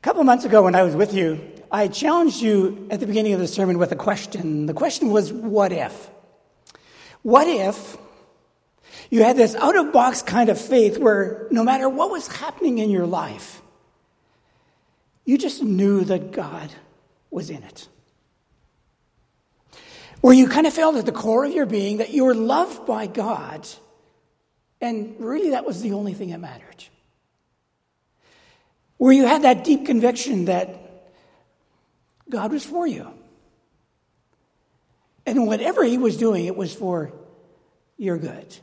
A couple months ago, when I was with you, I challenged you at the beginning of the sermon with a question. The question was, What if? What if you had this out of box kind of faith where no matter what was happening in your life, you just knew that God was in it? Where you kind of felt at the core of your being that you were loved by God, and really that was the only thing that mattered. Where you had that deep conviction that God was for you. And whatever He was doing, it was for your good.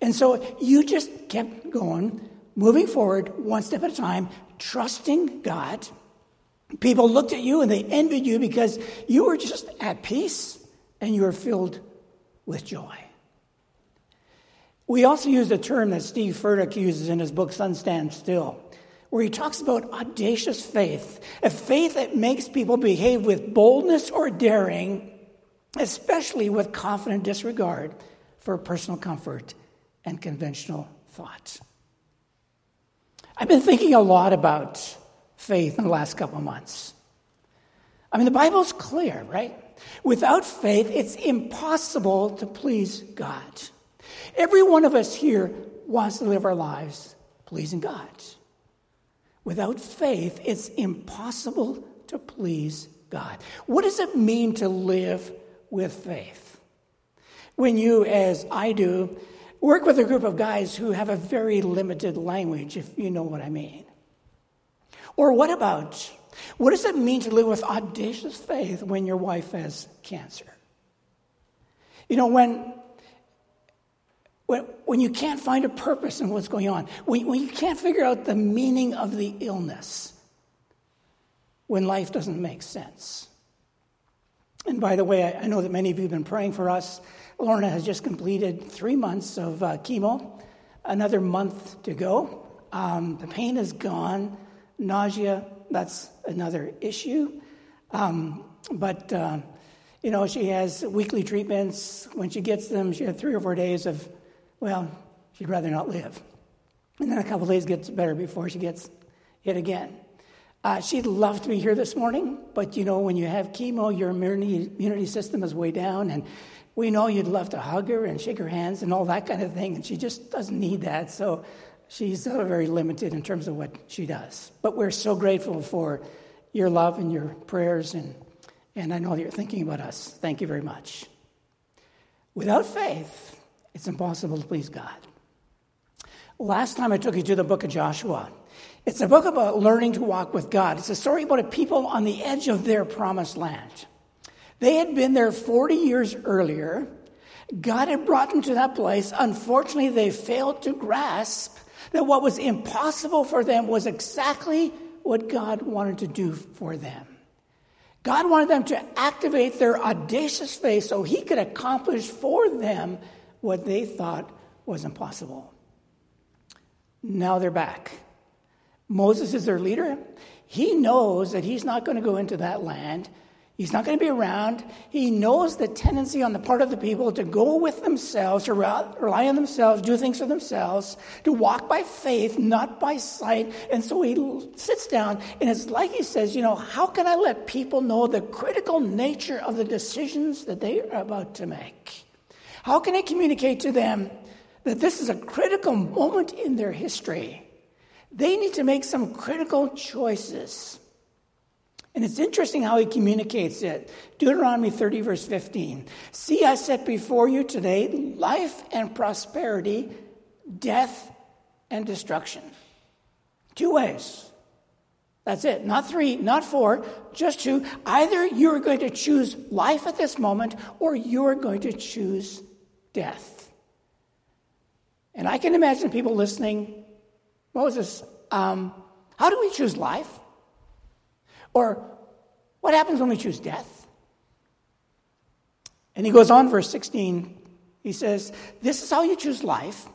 And so you just kept going, moving forward one step at a time, trusting God. People looked at you and they envied you because you were just at peace and you were filled with joy. We also use a term that Steve Furtick uses in his book, Sun Stand Still, where he talks about audacious faith, a faith that makes people behave with boldness or daring, especially with confident disregard for personal comfort and conventional thoughts. I've been thinking a lot about faith in the last couple of months. I mean, the Bible's clear, right? Without faith, it's impossible to please God. Every one of us here wants to live our lives pleasing God. Without faith, it's impossible to please God. What does it mean to live with faith? When you, as I do, work with a group of guys who have a very limited language, if you know what I mean. Or what about what does it mean to live with audacious faith when your wife has cancer? You know, when, when, when you can't find a purpose in what's going on, when, when you can't figure out the meaning of the illness, when life doesn't make sense. And by the way, I, I know that many of you have been praying for us. Lorna has just completed three months of uh, chemo, another month to go. Um, the pain is gone, nausea, that's another issue. Um, but, uh, you know, she has weekly treatments. When she gets them, she had three or four days of, well, she'd rather not live. And then a couple days gets better before she gets hit again. Uh, she'd love to be here this morning, but you know, when you have chemo, your immunity, system is way down, and we know you'd love to hug her and shake her hands and all that kind of thing, and she just doesn't need that. So she's uh, very limited in terms of what she does. But we're so grateful for your love and your prayers, and, and I know that you're thinking about us. Thank you very much. Without faith, it's impossible to please God. Last time I took you to the book of Joshua. It's a book about learning to walk with God. It's a story about a people on the edge of their promised land. They had been there 40 years earlier. God had brought them to that place. Unfortunately, they failed to grasp that what was impossible for them was exactly what God wanted to do for them. God wanted them to activate their audacious faith so He could accomplish for them what they thought was impossible. Now they're back. Moses is their leader. He knows that he's not going to go into that land He's not going to be around. He knows the tendency on the part of the people to go with themselves, to rely on themselves, do things for themselves, to walk by faith, not by sight. And so he sits down, and it's like he says, You know, how can I let people know the critical nature of the decisions that they are about to make? How can I communicate to them that this is a critical moment in their history? They need to make some critical choices. And it's interesting how he communicates it. Deuteronomy 30, verse 15. See, I set before you today life and prosperity, death and destruction. Two ways. That's it. Not three, not four, just two. Either you're going to choose life at this moment or you're going to choose death. And I can imagine people listening Moses, um, how do we choose life? Or what happens when we choose death? And he goes on, verse 16, he says, This is how you choose life.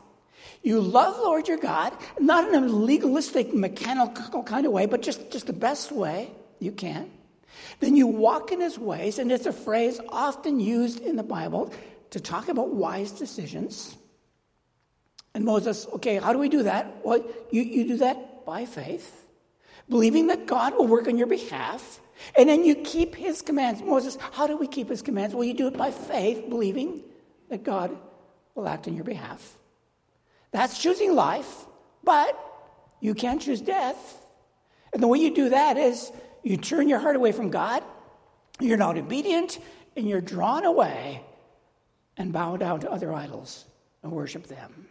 You love Lord your God, not in a legalistic, mechanical kind of way, but just, just the best way you can. Then you walk in his ways, and it's a phrase often used in the Bible to talk about wise decisions. And Moses, okay, how do we do that? Well, you, you do that by faith. believing that God will work on your behalf, and then you keep his commands. Moses, how do we keep his commands? Well, you do it by faith, believing that God will act on your behalf. That's choosing life, but you can't choose death. And the way you do that is you turn your heart away from God, you're not obedient, and you're drawn away and bow down to other idols and worship them.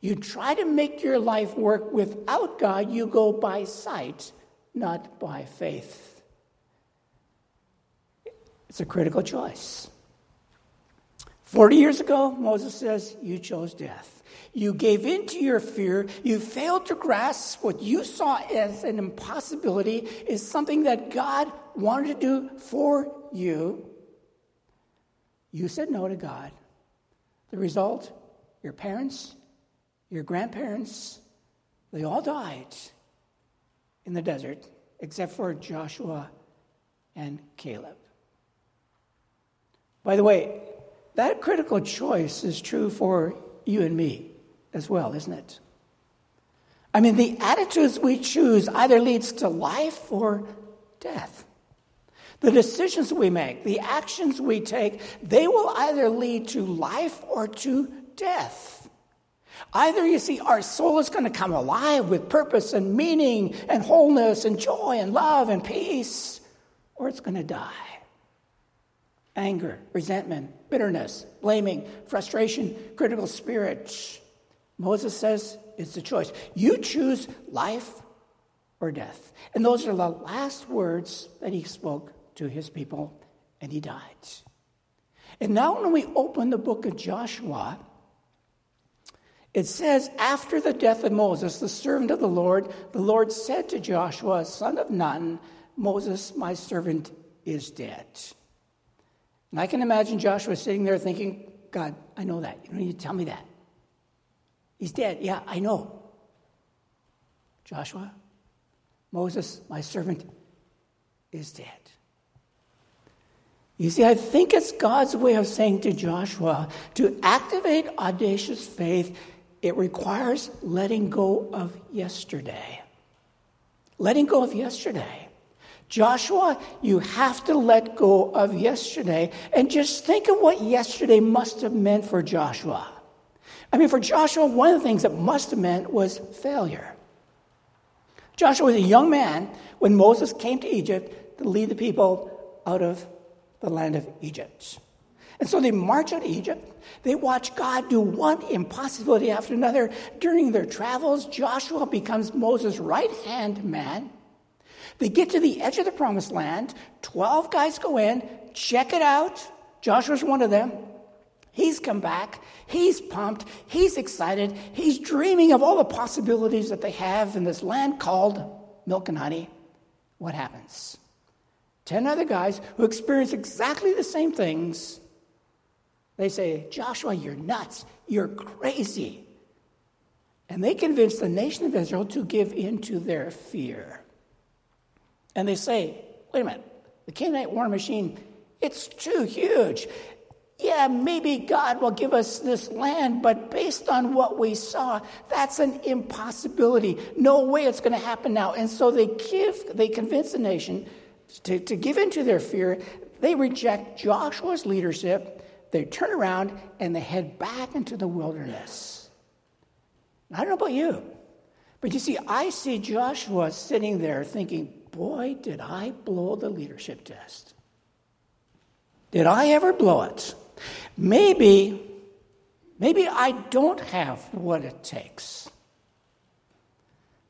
You try to make your life work without God, you go by sight, not by faith. It's a critical choice. 40 years ago, Moses says, You chose death. You gave in to your fear. You failed to grasp what you saw as an impossibility is something that God wanted to do for you. You said no to God. The result your parents, your grandparents, they all died in the desert except for Joshua and Caleb. By the way, that critical choice is true for you and me as well, isn't it? I mean, the attitudes we choose either leads to life or death. The decisions we make, the actions we take, they will either lead to life or to death. Either you see, our soul is going to come alive with purpose and meaning and wholeness and joy and love and peace, or it's going to die. Anger, resentment, bitterness, blaming, frustration, critical spirit. Moses says it's a choice. You choose life or death. And those are the last words that he spoke to his people, and he died. And now, when we open the book of Joshua, it says, After the death of Moses, the servant of the Lord, the Lord said to Joshua, son of Nun, Moses, my servant, is dead. And I can imagine Joshua sitting there thinking, God, I know that. You don't need to tell me that. He's dead. Yeah, I know. Joshua, Moses, my servant, is dead. You see, I think it's God's way of saying to Joshua to activate audacious faith, it requires letting go of yesterday. Letting go of yesterday. Joshua, you have to let go of yesterday and just think of what yesterday must have meant for Joshua. I mean, for Joshua, one of the things that must have meant was failure. Joshua was a young man when Moses came to Egypt to lead the people out of the land of Egypt. And so they march out of Egypt. They watch God do one impossibility after another. During their travels, Joshua becomes Moses' right hand man. They get to the edge of the promised land. Twelve guys go in, check it out. Joshua's one of them. He's come back. He's pumped. He's excited. He's dreaming of all the possibilities that they have in this land called milk and honey. What happens? 10 other guys who experience exactly the same things. They say, Joshua, you're nuts. You're crazy. And they convince the nation of Israel to give in to their fear. And they say, wait a minute, the Canaanite war machine, it's too huge. Yeah, maybe God will give us this land, but based on what we saw, that's an impossibility. No way it's going to happen now. And so they give, they convince the nation to, to give in to their fear, they reject Joshua's leadership. They turn around and they head back into the wilderness. I don't know about you, but you see, I see Joshua sitting there thinking, boy, did I blow the leadership test. Did I ever blow it? Maybe, maybe I don't have what it takes.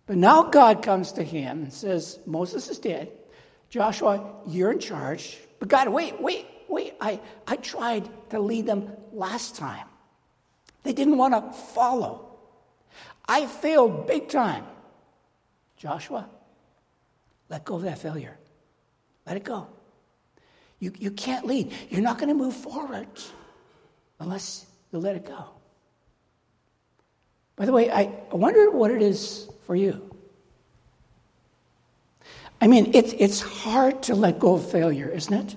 But now God comes to him and says, Moses is dead. Joshua, you're in charge. But God, wait, wait, wait. I, I tried to lead them last time. They didn't want to follow. I failed big time. Joshua, let go of that failure. Let it go. You, you can't lead. You're not going to move forward unless you let it go. By the way, I, I wonder what it is for you. I mean, it, it's hard to let go of failure, isn't it?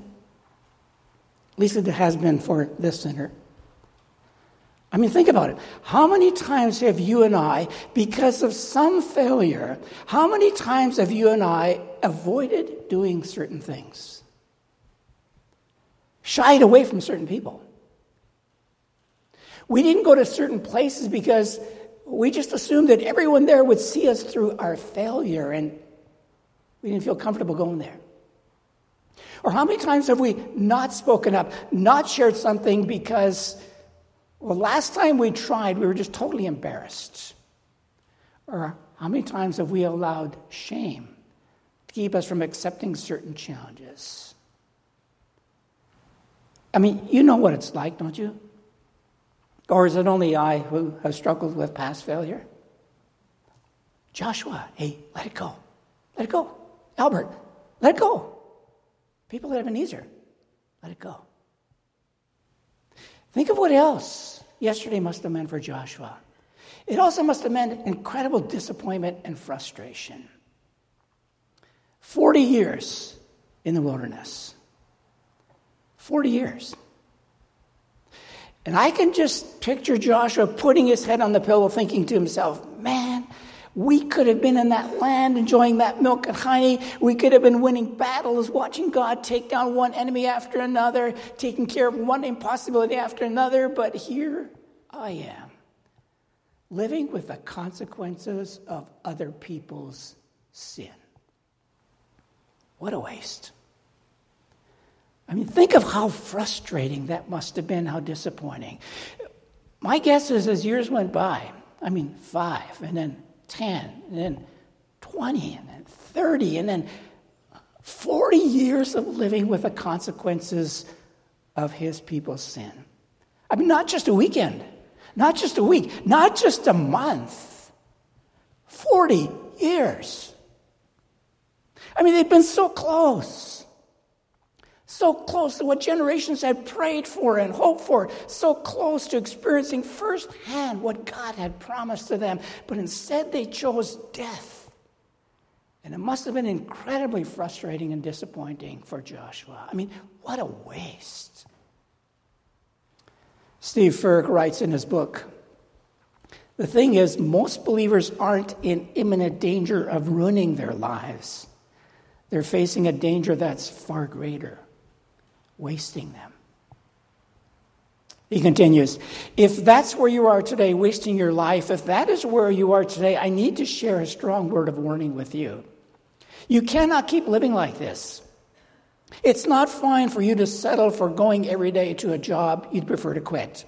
At least it has been for this sinner. I mean, think about it. How many times have you and I, because of some failure, how many times have you and I avoided doing certain things? Shied away from certain people. We didn't go to certain places because we just assumed that everyone there would see us through our failure and we didn't feel comfortable going there. Or how many times have we not spoken up, not shared something because well, last time we tried, we were just totally embarrassed. Or how many times have we allowed shame to keep us from accepting certain challenges? I mean, you know what it's like, don't you? Or is it only I who have struggled with past failure? Joshua, hey, let it go. Let it go. Albert, let it go. People at Ebenezer, let it go. Think of what else yesterday must have meant for Joshua. It also must have meant incredible disappointment and frustration. 40 years in the wilderness. 40 years. And I can just picture Joshua putting his head on the pillow, thinking to himself, man, we could have been in that land enjoying that milk and honey. We could have been winning battles, watching God take down one enemy after another, taking care of one impossibility after another. But here I am, living with the consequences of other people's sin. What a waste. I mean, think of how frustrating that must have been, how disappointing. My guess is as years went by, I mean, five, and then 10, and then 20, and then 30, and then 40 years of living with the consequences of his people's sin. I mean, not just a weekend, not just a week, not just a month, 40 years. I mean, they've been so close. So close to what generations had prayed for and hoped for, so close to experiencing firsthand what God had promised to them, but instead they chose death. And it must have been incredibly frustrating and disappointing for Joshua. I mean, what a waste. Steve Furtick writes in his book The thing is, most believers aren't in imminent danger of ruining their lives, they're facing a danger that's far greater wasting them. He continues, if that's where you are today, wasting your life, if that is where you are today, I need to share a strong word of warning with you. You cannot keep living like this. It's not fine for you to settle for going every day to a job you'd prefer to quit,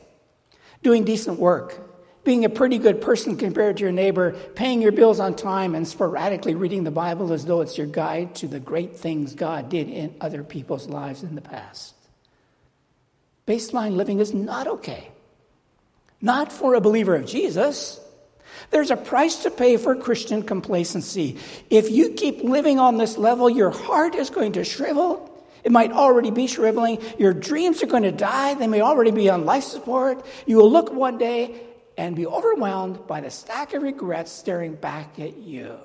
doing decent work, being a pretty good person compared to your neighbor, paying your bills on time, and sporadically reading the Bible as though it's your guide to the great things God did in other people's lives in the past. Baseline living is not okay. Not for a believer of Jesus. There's a price to pay for Christian complacency. If you keep living on this level, your heart is going to shrivel. It might already be shriveling. Your dreams are going to die. They may already be on life support. You will look one day and be overwhelmed by the stack of regrets staring back at you.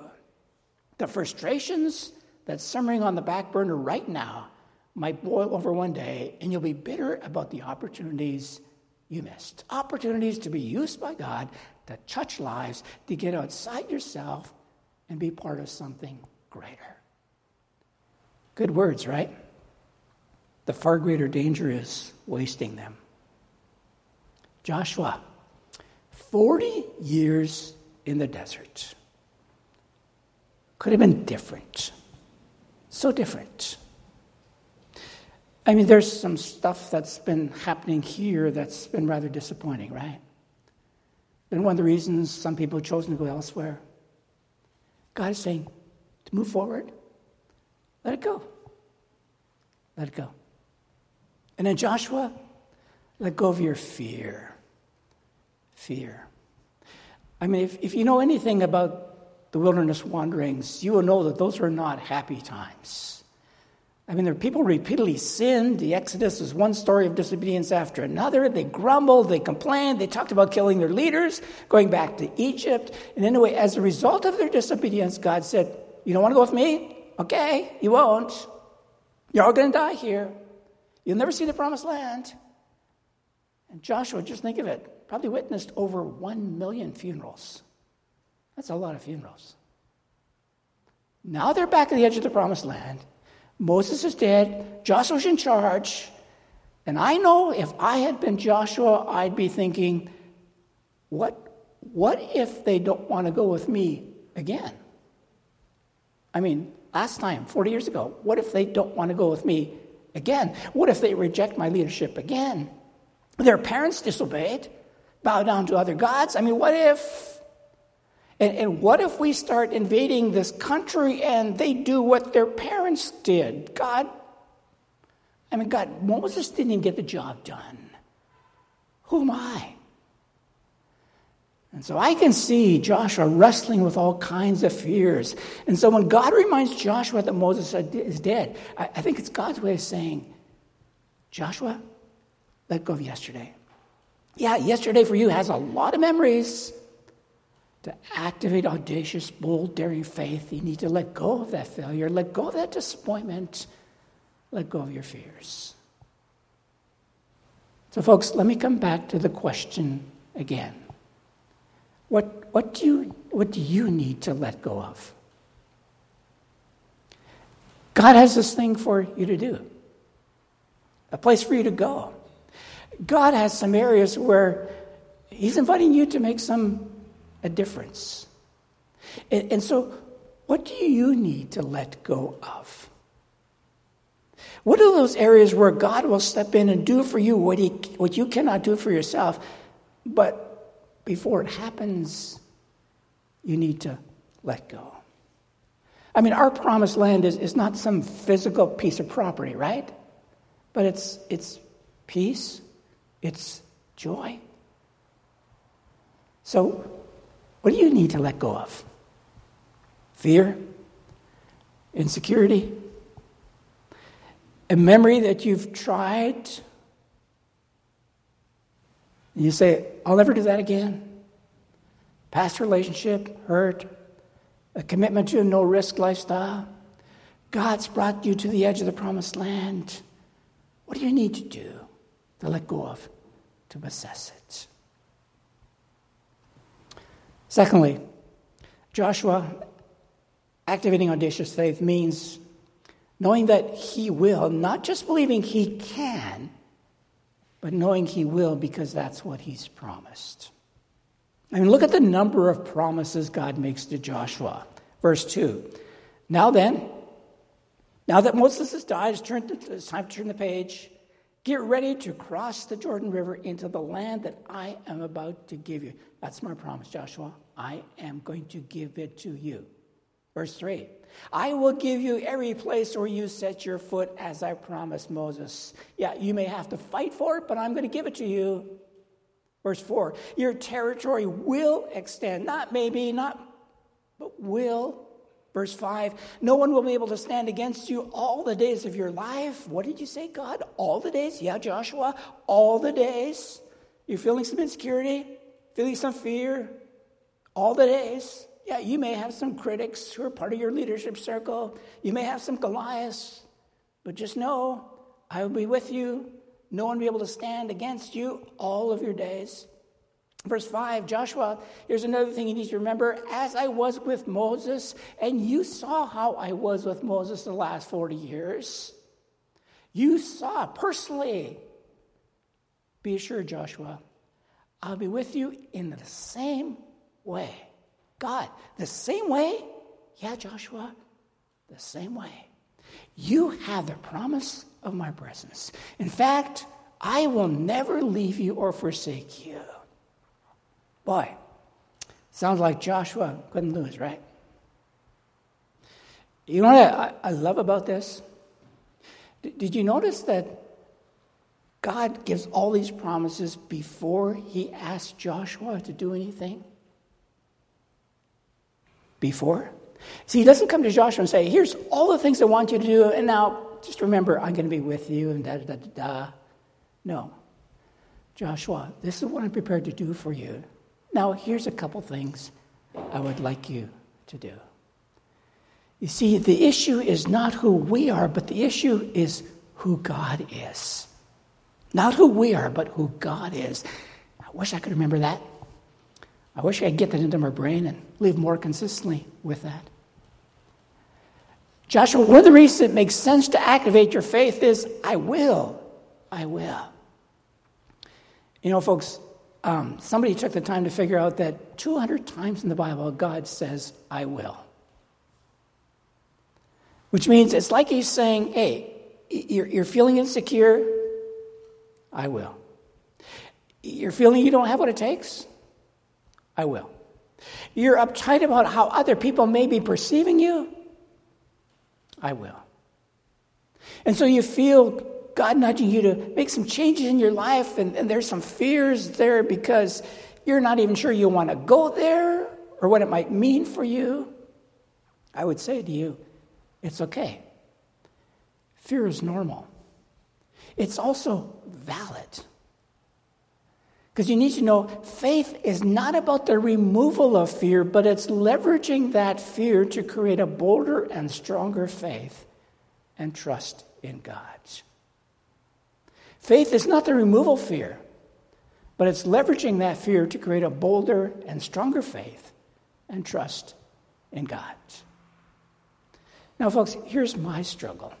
The frustrations that's simmering on the back burner right now might boil over one day, and you'll be bitter about the opportunities you missed. Opportunities to be used by God to touch lives, to get outside yourself and be part of something greater. Good words, right? The far greater danger is wasting them. Joshua 40 years in the desert. Could have been different. So different. I mean, there's some stuff that's been happening here that's been rather disappointing, right? Been one of the reasons some people have chosen to go elsewhere. God is saying to move forward, let it go. Let it go. And then Joshua, let go of your fear fear. I mean, if, if you know anything about the wilderness wanderings, you will know that those were not happy times. I mean, the people repeatedly sinned. The Exodus is one story of disobedience after another. They grumbled, they complained, they talked about killing their leaders, going back to Egypt. And anyway, as a result of their disobedience, God said, You don't want to go with me? Okay, you won't. You're all going to die here. You'll never see the promised land. And Joshua, just think of it, probably witnessed over 1 million funerals. That's a lot of funerals. Now they're back at the edge of the promised land. Moses is dead. Joshua's in charge. And I know if I had been Joshua, I'd be thinking, what, what if they don't want to go with me again? I mean, last time, 40 years ago, what if they don't want to go with me again? What if they reject my leadership again? Their parents disobeyed, bow down to other gods. I mean, what if? And, and what if we start invading this country and they do what their parents did? God, I mean, God, Moses didn't even get the job done. Who am I? And so I can see Joshua wrestling with all kinds of fears. And so when God reminds Joshua that Moses is dead, I think it's God's way of saying, Joshua, let go of yesterday. Yeah, yesterday for you has a lot of memories. To activate audacious, bold, daring faith, you need to let go of that failure, let go of that disappointment, let go of your fears. So, folks, let me come back to the question again. What, what, do you, what do you need to let go of? God has this thing for you to do, a place for you to go. God has some areas where He's inviting you to make some a difference. And, and so, what do you need to let go of? What are those areas where God will step in and do for you what, he, what you cannot do for yourself, but before it happens, you need to let go. I mean, our promised land is, is not some physical piece of property, right? But it's, it's peace, it's joy. So, what do you need to let go of? Fear? Insecurity? A memory that you've tried you say, I'll never do that again. Past relationship, hurt, a commitment to a no risk lifestyle. God's brought you to the edge of the promised land. What do you need to do to let go of, to possess it? Secondly, Joshua activating audacious faith means knowing that he will, not just believing he can, but knowing He will because that's what He's promised. I mean, look at the number of promises God makes to Joshua. Verse 2. Now then, now that Moses has died, it's, time to turn the page. Get ready to cross the Jordan River into the land that I am about to give you. That's my promise, Joshua. I am going to give it to you. Verse 3 I will give you every place where you set your foot as I promised Moses. Yeah, you may have to fight for it, but I'm going to give it to you. Verse 4 Your territory will extend, not maybe, not, but will. Verse 5 No one will be able to stand against you all the days of your life. What did you say, God? All the days? Yeah, Joshua, all the days. You're feeling some insecurity, feeling some fear, all the days. Yeah, you may have some critics who are part of your leadership circle. You may have some Goliaths, but just know I will be with you. No one will be able to stand against you all of your days. Verse 5, Joshua, here's another thing you need to remember. As I was with Moses, and you saw how I was with Moses the last 40 years, you saw personally. Be assured, Joshua, I'll be with you in the same way. God. The same way? Yeah, Joshua, the same way. You have the promise of my presence. In fact, I will never leave you or forsake you. Boy, sounds like Joshua couldn't lose, right? You know what I, I love about this? D- did you notice that God gives all these promises before he asks Joshua to do anything? before. See, he doesn't come to Joshua and say, Here's all the things I want you to do, and now just remember, I'm going to be with you, and da da da da. No. Joshua, this is what I'm prepared to do for you. Now, here's a couple things I would like you to do. You see, the issue is not who we are, but the issue is who God is. Not who we are, but who God is. I wish I could remember that. I wish I could get that into my brain and live more consistently with that. Joshua, one of the reasons it makes sense to activate your faith is I will. I will. You know, folks, um, somebody took the time to figure out that 200 times in the Bible, God says, I will. Which means it's like he's saying, hey, you're, you're feeling insecure, I will. You're feeling you don't have what it takes, I will. You're uptight about how other people may be perceiving you, I will. And so you feel God nudging you to make some changes in your life, and, and there's some fears there because you're not even sure you want to go there or what it might mean for you. I would say to you, it's okay. Fear is normal. It's also valid. Because you need to know faith is not about the removal of fear, but it's leveraging that fear to create a bolder and stronger faith and trust in God. Faith is not the removal of fear, but it's leveraging that fear to create a bolder and stronger faith and trust in God. Now, folks, here's my struggle.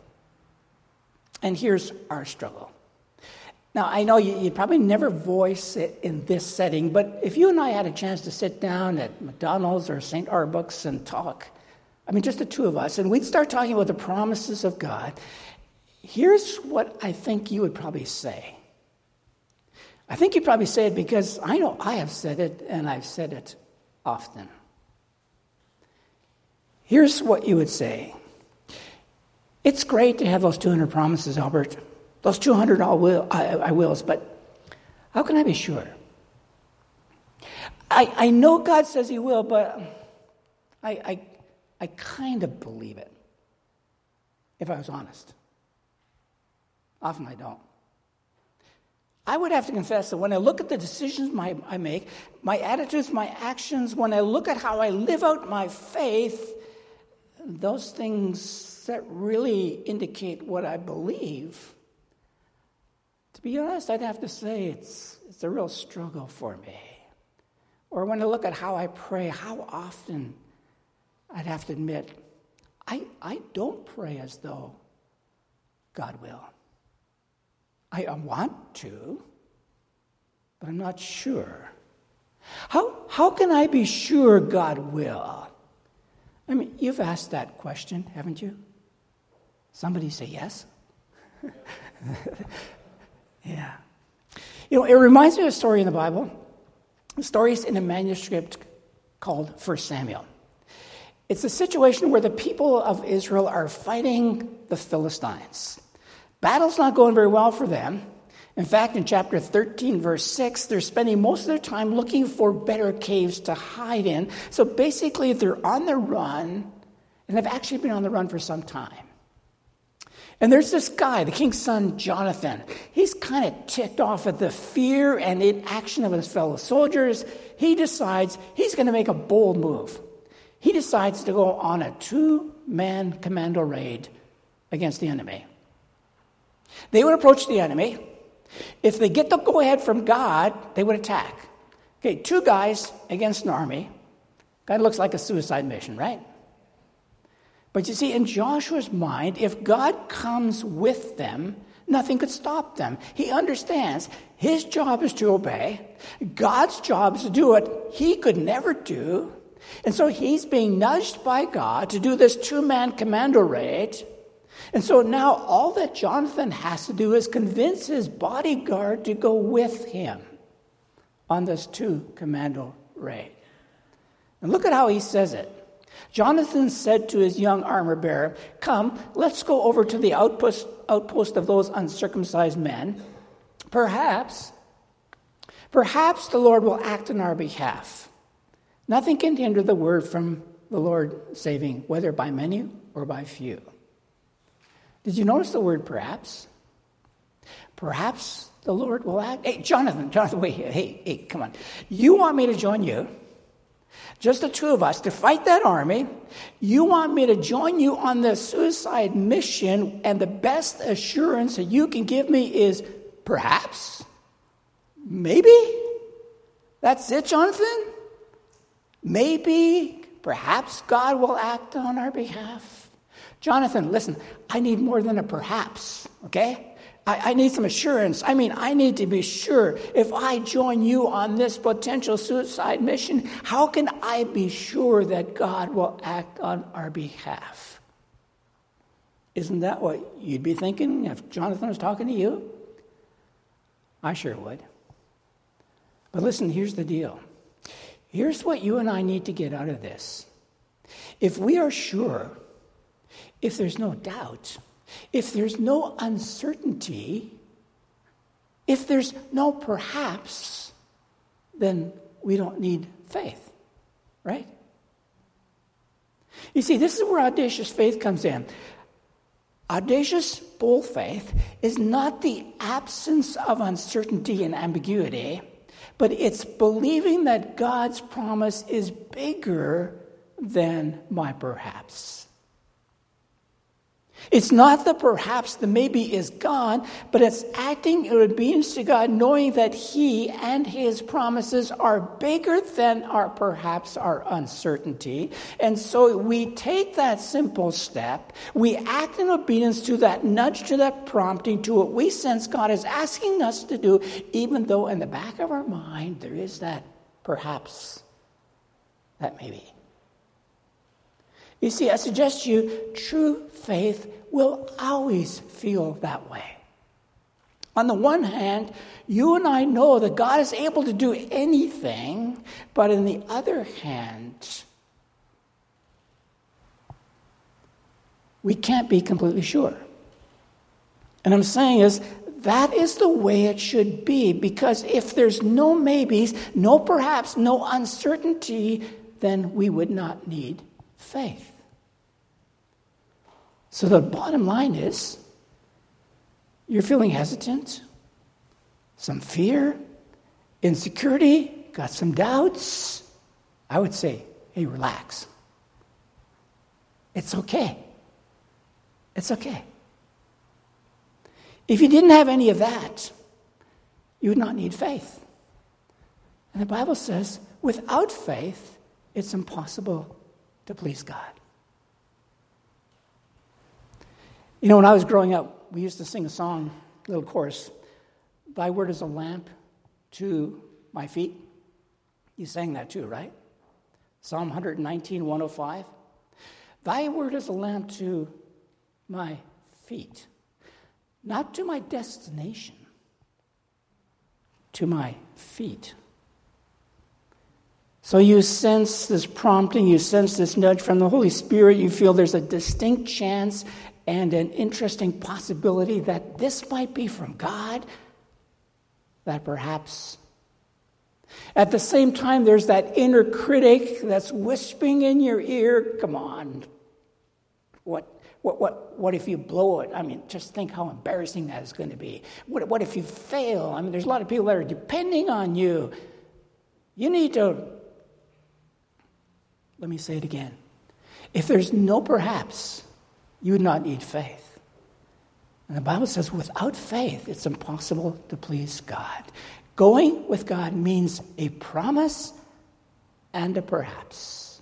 And here's our struggle. Now, I know you, you, probably never voice it in this setting, but if you and I had a chance to sit down at McDonald's or Starbucks and talk, I mean, just the two of us, and we'd start talking about the promises of God, here's what I think you would probably say. I think you'd probably say it because I know I have said it, and I've said it often. Here's what you would say It's great to have those 200 promises, Albert. Those 200 I, will, I, I wills, but how can I be sure? I, I know God says He will, but I, I, I kind of believe it, if I was honest. Often I don't. I would have to confess that when I look at the decisions my, I make, my attitudes, my actions, when I look at how I live out my faith, those things that really indicate what I believe to be honest, I'd have to say it's, it's a real struggle for me. Or when I look at how I pray, how often I'd have to admit, I, I don't pray as though God will. I, I want to, but I'm not sure. How, how can I be sure God will? I mean, you've asked that question, haven't you? Somebody say yes? Yeah. You know, it reminds me of a story in the Bible. The story is in a manuscript called First Samuel. It's a situation where the people of Israel are fighting the Philistines. Battle's not going very well for them. In fact, in chapter 13, verse 6, they're spending most of their time looking for better caves to hide in. So basically, they're on the run, and they've actually been on the run for some time. And there's this guy, the king's son, Jonathan. He's kind of ticked off at the fear and inaction of his fellow soldiers. He decides he's going to make a bold move. He decides to go on a two man commando raid against the enemy. They would approach the enemy. If they get the go ahead from God, they would attack. Okay, two guys against an army. Kind of looks like a suicide mission, right? But you see, in Joshua's mind, if God comes with them, nothing could stop them. He understands his job is to obey, God's job is to do what he could never do. And so he's being nudged by God to do this two man commando raid. And so now all that Jonathan has to do is convince his bodyguard to go with him on this two commando raid. And look at how he says it. Jonathan said to his young armor bearer, Come, let's go over to the outpost, outpost of those uncircumcised men. Perhaps, perhaps the Lord will act on our behalf. Nothing can hinder the word from the Lord saving, whether by many or by few. Did you notice the word perhaps? Perhaps the Lord will act. Hey, Jonathan, Jonathan, wait, here. hey, hey, come on. You want me to join you? just the two of us, to fight that army. You want me to join you on the suicide mission, and the best assurance that you can give me is Perhaps. Maybe. That's it, Jonathan? Maybe, perhaps God will act on our behalf. Jonathan, listen, I need more than a perhaps, okay? I, I, need some assurance. I mean, I need to be sure if I join you on this potential suicide mission, how can I be sure that God will act on our behalf? Isn't that what you'd be thinking if Jonathan was talking to you? I sure would. But listen, here's the deal. Here's what you and I need to get out of this. If we are sure, if there's no doubt, if there's no uncertainty, if there's no perhaps, then we don't need faith, right? You see, this is where audacious faith comes in. Audacious, bold faith is not the absence of uncertainty and ambiguity, but it's believing that God's promise is bigger than my perhaps. It's not that perhaps the maybe is gone, but it's acting in obedience to God, knowing that He and His promises are bigger than our perhaps our uncertainty. And so we take that simple step, we act in obedience to that nudge, to that prompting, to what we sense God is asking us to do, even though in the back of our mind there is that perhaps, that maybe. You see, I suggest to you true faith will always feel that way. On the one hand, you and I know that God is able to do anything, but on the other hand, we can't be completely sure. And I'm saying is that is the way it should be because if there's no maybes, no perhaps, no uncertainty, then we would not need faith. So the bottom line is you're feeling hesitant, some fear, insecurity, got some doubts. I would say, hey, relax. It's okay. It's okay. If you didn't have any of that, you would not need faith. And the Bible says, without faith, it's impossible to please God. You know, when I was growing up, we used to sing a song, little chorus Thy word is a lamp to my feet. You sang that too, right? Psalm 119, 105. Thy word is a lamp to my feet, not to my destination, to my feet. So you sense this prompting, you sense this nudge from the Holy Spirit, you feel there's a distinct chance and an interesting possibility that this might be from God, that perhaps. At the same time, there's that inner critic that's whispering in your ear, come on, what, what, what, what if you blow it? I mean, just think how embarrassing that is going to be. What, what if you fail? I mean, there's a lot of people that are depending on you. You need to, let me say it again. If there's no perhaps, you would not need faith. And the Bible says without faith, it's impossible to please God. Going with God means a promise and a perhaps.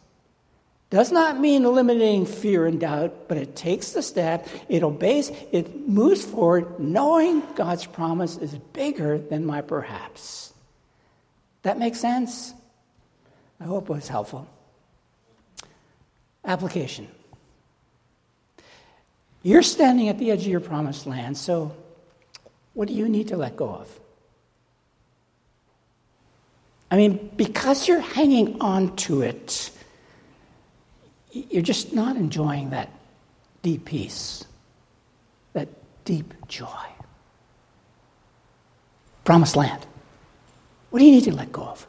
Does not mean eliminating fear and doubt, but it takes the step, it obeys, it moves forward, knowing God's promise is bigger than my perhaps. That makes sense? I hope it was helpful. Application. You're standing at the edge of your promised land, so what do you need to let go of? I mean, because you're hanging on to it, you're just not enjoying that deep peace, that deep joy. Promised land. What do you need to let go of?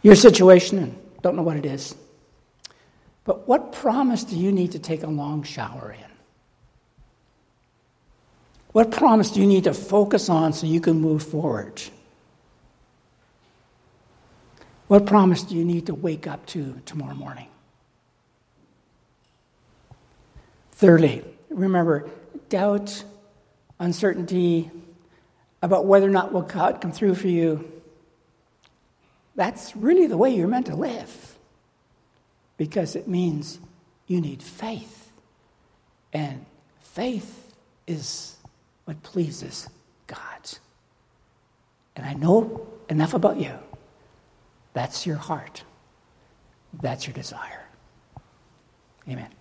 Your situation, and don't know what it is. But what promise do you need to take a long shower in? What promise do you need to focus on so you can move forward? What promise do you need to wake up to tomorrow morning? Thirdly, remember, doubt uncertainty about whether or not will God come through for you, that's really the way you're meant to live because it means you need faith. And faith is what pleases God. And I know enough about you. That's your heart. That's your desire. Amen.